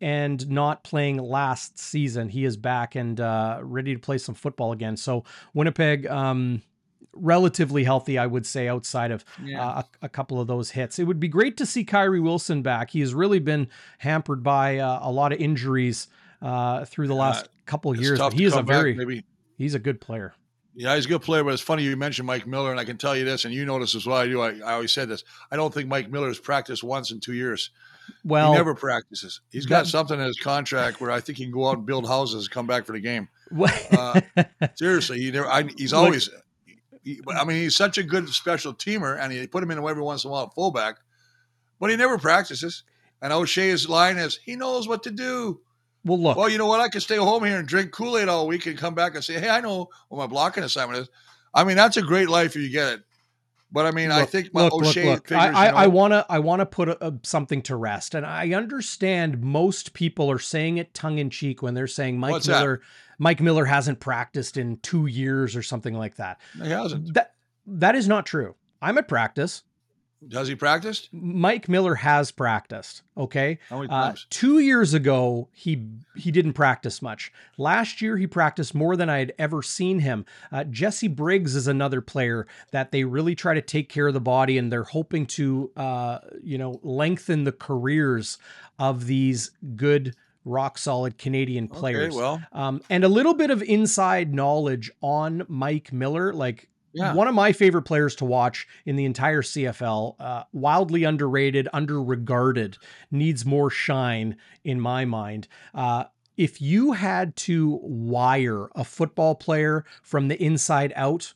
and not playing last season. He is back and uh, ready to play some football again. So Winnipeg, um, relatively healthy, I would say, outside of yeah. uh, a, a, couple of those hits. It would be great to see Kyrie Wilson back. He has really been hampered by uh, a lot of injuries uh, through the last couple of years. He is a very back, he's a good player. Yeah, he's a good player, but it's funny you mentioned Mike Miller, and I can tell you this, and you this as well. I do. I, I always said this. I don't think Mike Miller has practiced once in two years. Well, he never practices. He's got that, something in his contract where I think he can go out and build houses and come back for the game. Uh, seriously, he never. I, he's always. He, I mean, he's such a good special teamer, and he put him in every once in a while at fullback, but he never practices. And O'Shea's line is, he knows what to do. Well, look. Well, you know what? I can stay home here and drink Kool Aid all week and come back and say, hey, I know what my blocking assignment is. I mean, that's a great life if you get it. But I mean, look, I think look, O'Shea look, look. I, I, I want to I want to put a, a, something to rest, and I understand most people are saying it tongue in cheek when they're saying Mike What's Miller. That? Mike Miller hasn't practiced in two years or something like that. He hasn't. That that is not true. I'm at practice. Has he practiced? Mike Miller has practiced. Okay. Uh, two years ago, he he didn't practice much. Last year, he practiced more than I had ever seen him. Uh, Jesse Briggs is another player that they really try to take care of the body, and they're hoping to, uh, you know, lengthen the careers of these good rock solid Canadian players. Okay, well, um, and a little bit of inside knowledge on Mike Miller, like yeah. One of my favorite players to watch in the entire CFL, uh, wildly underrated, underregarded, needs more shine in my mind. Uh, if you had to wire a football player from the inside out,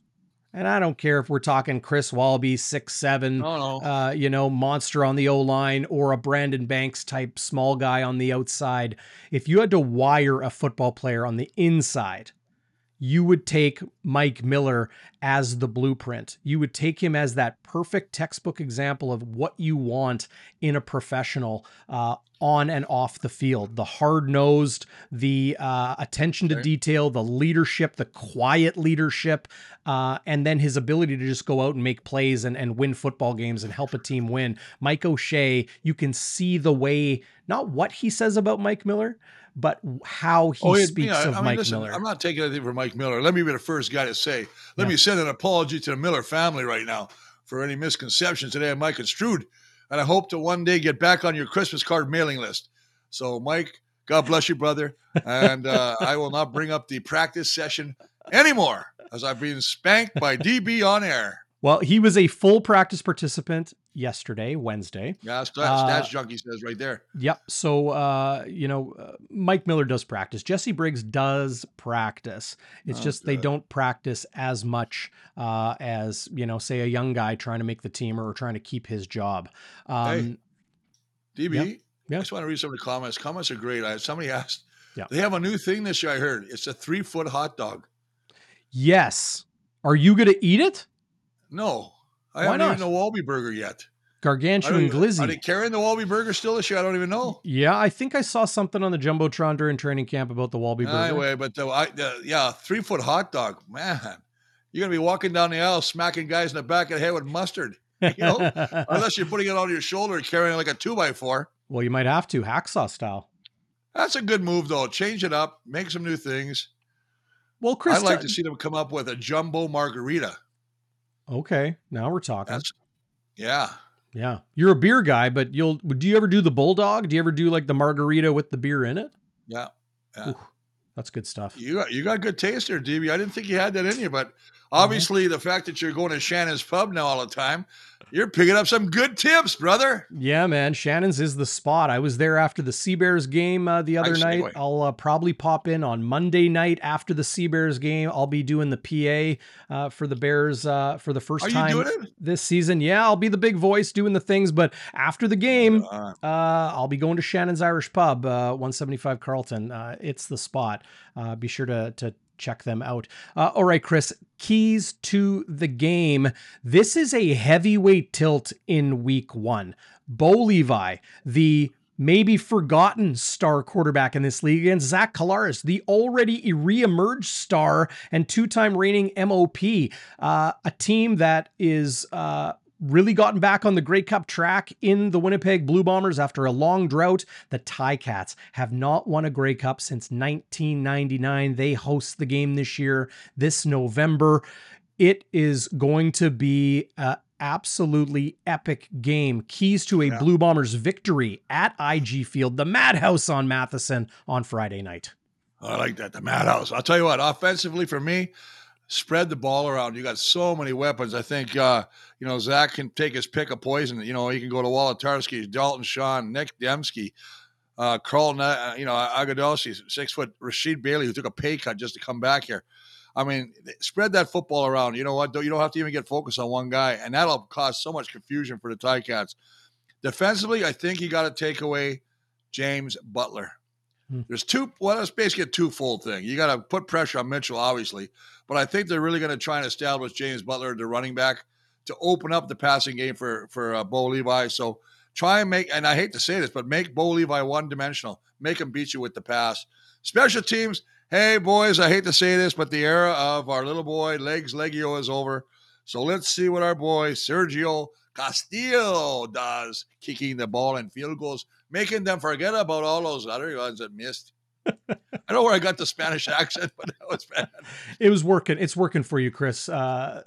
and I don't care if we're talking Chris Walby, six seven, oh, no. uh, you know, monster on the O line, or a Brandon Banks type small guy on the outside. If you had to wire a football player on the inside, you would take Mike Miller as the blueprint. You would take him as that perfect textbook example of what you want in a professional uh, on and off the field. The hard nosed, the uh, attention to detail, the leadership, the quiet leadership, uh, and then his ability to just go out and make plays and, and win football games and help a team win. Mike O'Shea, you can see the way, not what he says about Mike Miller, but how he oh, speaks yeah, of I mean, Mike listen, Miller. I'm not taking anything from Mike Miller. Let me be the first guy to say, let yeah. me send an apology to the Miller family right now for any misconceptions today I might construed. And I hope to one day get back on your Christmas card mailing list. So, Mike, God bless you, brother. And uh, I will not bring up the practice session anymore. as I've been spanked by DB on air. Well, he was a full practice participant yesterday, Wednesday. Yeah, stats, uh, stats junkie says right there. Yep. So, uh, you know, uh, Mike Miller does practice. Jesse Briggs does practice. It's oh, just good. they don't practice as much uh, as you know, say a young guy trying to make the team or trying to keep his job. Um, hey, DB. Yep. Yeah. I just want to read some of the comments. Comments are great. I, somebody asked, yeah. they have a new thing this year. I heard it's a three foot hot dog. Yes. Are you going to eat it? No, I Why haven't not? eaten a Walby burger yet. Gargantuan glizzy. Are they carrying the Walby burger still this year? I don't even know. Yeah, I think I saw something on the jumbotron during training camp about the Walby burger. Anyway, but the, I, the, yeah, three foot hot dog, man. You're gonna be walking down the aisle, smacking guys in the back of the head with mustard. You know, unless you're putting it on your shoulder and carrying like a two by four. Well, you might have to hacksaw style. That's a good move, though. Change it up, make some new things. Well, Chris, I'd like to see them come up with a jumbo margarita. Okay, now we're talking. That's, yeah, yeah. You're a beer guy, but you'll do you ever do the bulldog? Do you ever do like the margarita with the beer in it? Yeah, yeah. Ooh, that's good stuff. You got you got good taste there, DB. I didn't think you had that in you, but obviously mm-hmm. the fact that you're going to Shannon's pub now all the time, you're picking up some good tips, brother. Yeah, man. Shannon's is the spot. I was there after the Sea Bears game uh, the other night. I'll uh, probably pop in on Monday night after the Sea Bears game. I'll be doing the PA uh, for the Bears uh, for the first Are time this season. Yeah, I'll be the big voice doing the things. But after the game, uh, I'll be going to Shannon's Irish Pub, uh, 175 Carlton. it's the spot. be sure to to check them out. Uh, all right, Chris, keys to the game. This is a heavyweight tilt in week one. Bo Levi, the maybe forgotten star quarterback in this league, against Zach Collaros, the already re-emerged star and two-time reigning MOP. Uh, a team that is uh, really gotten back on the Grey Cup track in the Winnipeg Blue Bombers after a long drought. The Ticats have not won a Grey Cup since 1999. They host the game this year, this November. It is going to be a absolutely epic game. Keys to a yeah. Blue Bombers victory at IG Field, the Madhouse on Matheson on Friday night. I like that, the Madhouse. I'll tell you what, offensively for me, spread the ball around. You got so many weapons. I think uh, you know Zach can take his pick of poison. You know he can go to Wolitarsky, Dalton Schoen, Nick Demski, uh, Carl, uh, you know Agudosi, six foot Rasheed Bailey, who took a pay cut just to come back here. I mean, spread that football around. You know what? You don't have to even get focused on one guy, and that'll cause so much confusion for the Ticats. Defensively, I think you got to take away James Butler. Hmm. There's two. Well, it's basically a twofold thing. You got to put pressure on Mitchell, obviously, but I think they're really going to try and establish James Butler, the running back, to open up the passing game for for uh, Bo Levi. So try and make. And I hate to say this, but make Bo Levi one dimensional. Make him beat you with the pass. Special teams. Hey boys, I hate to say this, but the era of our little boy Legs Liegghio is over. So let's see what our boy Sergio Castillo does, kicking the ball and field goals, making them forget about all those other ones that missed. I don't know where I got the Spanish accent, but that was bad. It was working. It's working for you, Chris. Uh,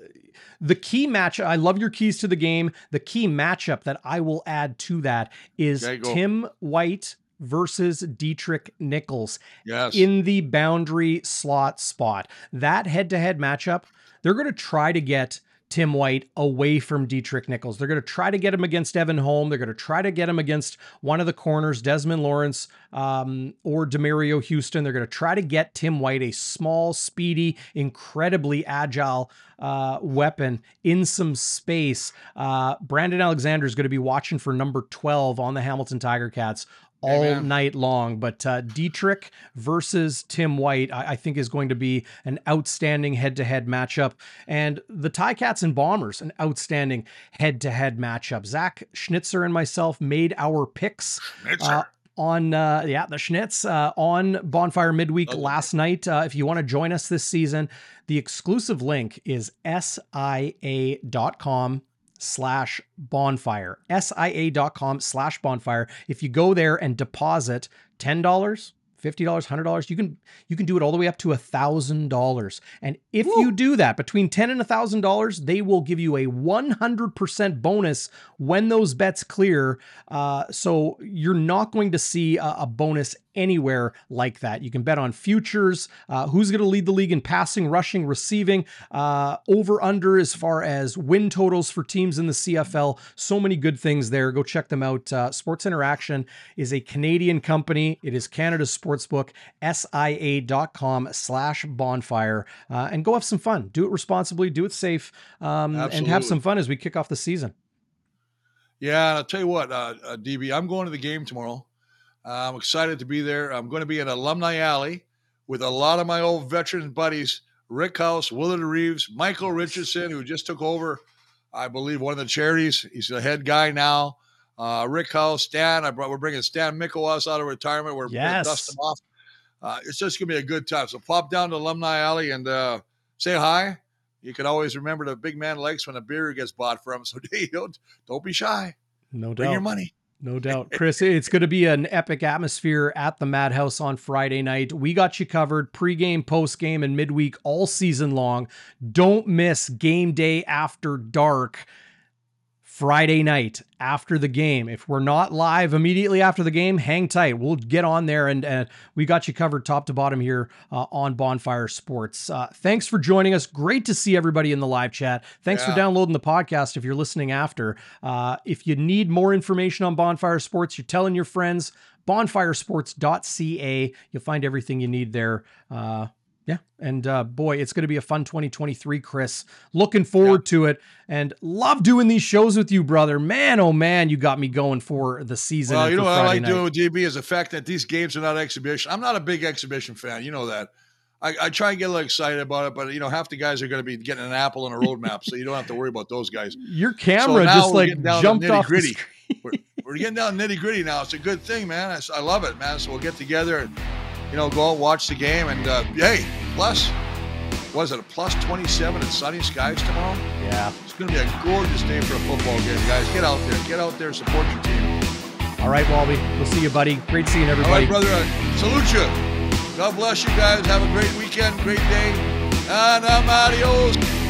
the key match. I love your keys to the game. The key matchup that I will add to that is Tim White versus Deatrick Nichols yes. in the boundary slot spot. That head to head matchup, they're going to try to get Tim White away from Deatrick Nichols. They're going to try to get him against Evan Holm. They're going to try to get him against one of the corners, Desmond Lawrence um, or Demerio Houston. They're going to try to get Tim White, a small, speedy, incredibly agile uh, weapon, in some space. Uh, Brandon Alexander is going to be watching for number 12 on the Hamilton Tiger Cats all Amen. night long. But uh, Deatrick versus Tim White, I, I, think, is going to be an outstanding head to head matchup. And the Ticats and Bombers, an outstanding head to head matchup. Zach Schnitzer and myself made our picks. Uh, on uh, yeah the Schnitz uh, on Bonfire Midweek oh. last night. Uh, if you want to join us this season, the exclusive link is sia.com slash bonfire, sia.com slash bonfire. If you go there and deposit $10, $50, $100, you can you can do it all the way up to $1,000. And if Woo. you do that between 10 and $1,000, they will give you a 100% bonus when those bets clear. Uh, so you're not going to see a, a bonus anywhere like that. You can bet on futures, uh, who's going to lead the league in passing, rushing, receiving, uh, over under as far as win totals for teams in the CFL. So many good things there. Go check them out. Uh, Sports Interaction is a Canadian company. It is Canada's sportsbook, sia.com slash bonfire. Uh, and go have some fun. Do it responsibly, do it safe, um, and have some fun as we kick off the season. Yeah, and I'll tell you what, uh, uh, DB, I'm going to the game tomorrow. I'm excited to be there. I'm going to be in Alumni Alley with a lot of my old veteran buddies Rick House, Willard Reeves, Michael Richardson, who just took over, I believe, one of the charities. He's the head guy now. Uh, Rick House, Stan. I brought, we're bringing Stan Mikawos out of retirement. We're yes. dust him off. Uh, it's just going to be a good time. So pop down to Alumni Alley and uh, say hi. You can always remember the big man likes when a beer gets bought from him. So don't, don't be shy. No doubt. Bring your money. No doubt. Chris, it's going to be an epic atmosphere at the Madhouse on Friday night. We got you covered pregame, postgame, and midweek all season long. Don't miss game day after dark. Friday night after the game. If we're not live immediately after the game, hang tight. We'll get on there and uh, we got you covered top to bottom here uh, on Bonfire Sports. Uh, thanks for joining us. Great to see everybody in the live chat. Thanks yeah. for downloading the podcast if you're listening after. Uh, if you need more information on Bonfire Sports, you're telling your friends, bonfiresports.ca. You'll find everything you need there. Yeah. And uh, boy, it's going to be a fun 2023, Chris. Looking forward yeah. to it and love doing these shows with you, brother. Man, oh man, you got me going for the season. Well, you know what Friday I like night. doing with DB is the fact that these games are not exhibition. I'm not a big exhibition fan. You know that. I, I try and get a little excited about it, but you know, half the guys are going to be getting an apple and a roadmap, so you don't have to worry about those guys. Your camera so just like jumped off gritty. We're, we're, getting down nitty gritty now. It's a good thing, man. I, I love it, man. So we'll get together and you know, go out watch the game. And uh, hey, plus, was it a plus 27 and sunny skies tomorrow? Yeah. It's going to be a gorgeous day for a football game, guys. Get out there. Get out there. Support your team. All right, Walby. We'll see you, buddy. Great seeing everybody. All right, brother. Uh, salute you. God bless you guys. Have a great weekend, great day. And I'm adios.